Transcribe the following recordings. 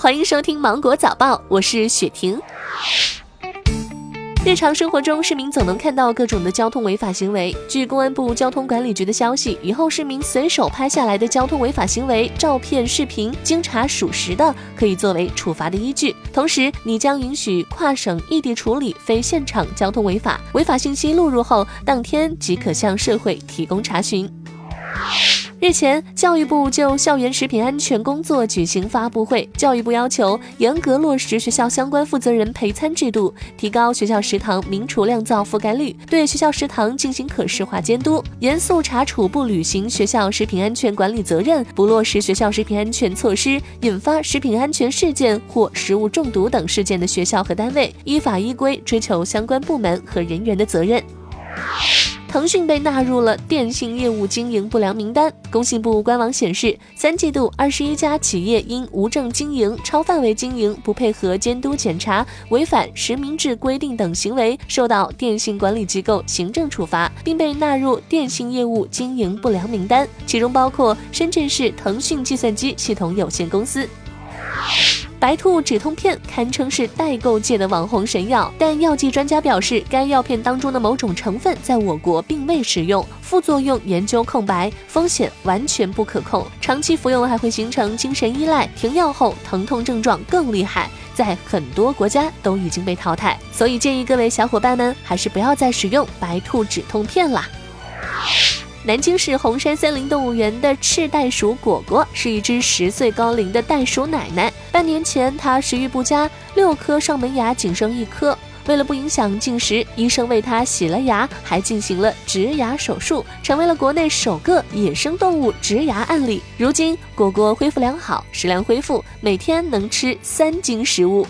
欢迎收听《芒果早报》，我是雪婷。日常生活中，市民总能看到各种的交通违法行为。据公安部交通管理局的消息，以后市民随手拍下来的交通违法行为照片、视频，经查属实的，可以作为处罚的依据。同时，你将允许跨省异地处理非现场交通违法，违法信息录入后，当天即可向社会提供查询。日前，教育部就校园食品安全工作举行发布会。教育部要求严格落实学校相关负责人陪餐制度，提高学校食堂明厨亮灶覆盖率，对学校食堂进行可视化监督，严肃查处不履行学校食品安全管理责任、不落实学校食品安全措施，引发食品安全事件或食物中毒等事件的学校和单位，依法依规追求相关部门和人员的责任。腾讯被纳入了电信业务经营不良名单。工信部官网显示，三季度二十一家企业因无证经营、超范围经营、不配合监督检查、违反实名制规定等行为，受到电信管理机构行政处罚，并被纳入电信业务经营不良名单，其中包括深圳市腾讯计算机系统有限公司。白兔止痛片堪称是代购界的网红神药，但药剂专家表示，该药片当中的某种成分在我国并未使用，副作用研究空白，风险完全不可控。长期服用还会形成精神依赖，停药后疼痛症状更厉害，在很多国家都已经被淘汰。所以建议各位小伙伴们还是不要再使用白兔止痛片啦。南京市红山森林动物园的赤袋鼠果果是一只十岁高龄的袋鼠奶奶。半年前，它食欲不佳，六颗上门牙仅剩一颗。为了不影响进食，医生为它洗了牙，还进行了植牙手术，成为了国内首个野生动物植牙案例。如今，果果恢复良好，食量恢复，每天能吃三斤食物。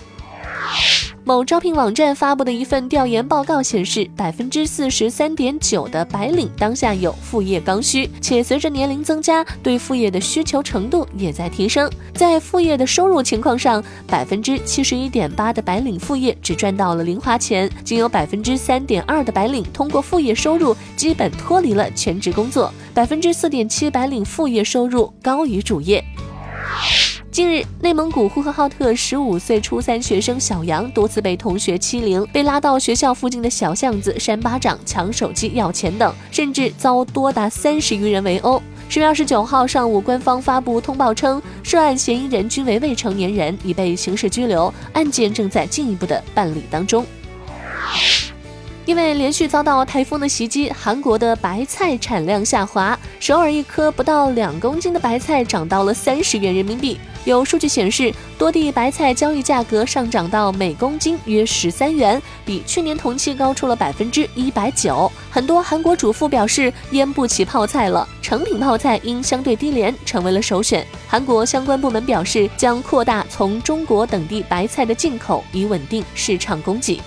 某招聘网站发布的一份调研报告显示，百分之四十三点九的白领当下有副业刚需，且随着年龄增加，对副业的需求程度也在提升。在副业的收入情况上，百分之七十一点八的白领副业只赚到了零花钱，仅有百分之三点二的白领通过副业收入基本脱离了全职工作，百分之四点七白领副业收入高于主业。近日，内蒙古呼和浩特十五岁初三学生小杨多次被同学欺凌，被拉到学校附近的小巷子扇巴掌、抢手机、要钱等，甚至遭多达三十余人围殴。十月二十九号上午，官方发布通报称，涉案嫌疑人均为未成年人，已被刑事拘留，案件正在进一步的办理当中。因为连续遭到台风的袭击，韩国的白菜产量下滑，首尔一颗不到两公斤的白菜涨到了三十元人民币。有数据显示，多地白菜交易价格上涨到每公斤约十三元，比去年同期高出了百分之一百九。很多韩国主妇表示腌不起泡菜了，成品泡菜因相对低廉成为了首选。韩国相关部门表示，将扩大从中国等地白菜的进口，以稳定市场供给。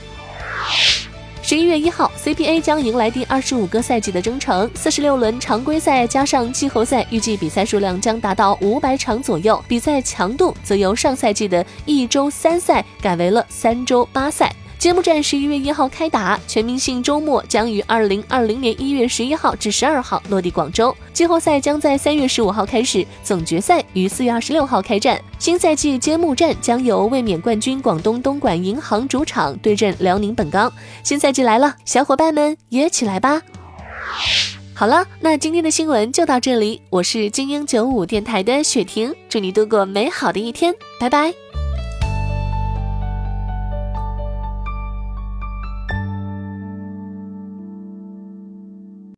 十一月一号，CBA 将迎来第二十五个赛季的征程，四十六轮常规赛加上季后赛，预计比赛数量将达到五百场左右，比赛强度则由上赛季的一周三赛改为了三周八赛。揭幕战十一月一号开打，全明星周末将于二零二零年一月十一号至十二号落地广州。季后赛将在三月十五号开始，总决赛于四月二十六号开战。新赛季揭幕战将由卫冕冠军广东东莞银行主场对阵辽宁本钢。新赛季来了，小伙伴们约起来吧！好了，那今天的新闻就到这里，我是精英九五电台的雪婷，祝你度过美好的一天，拜拜。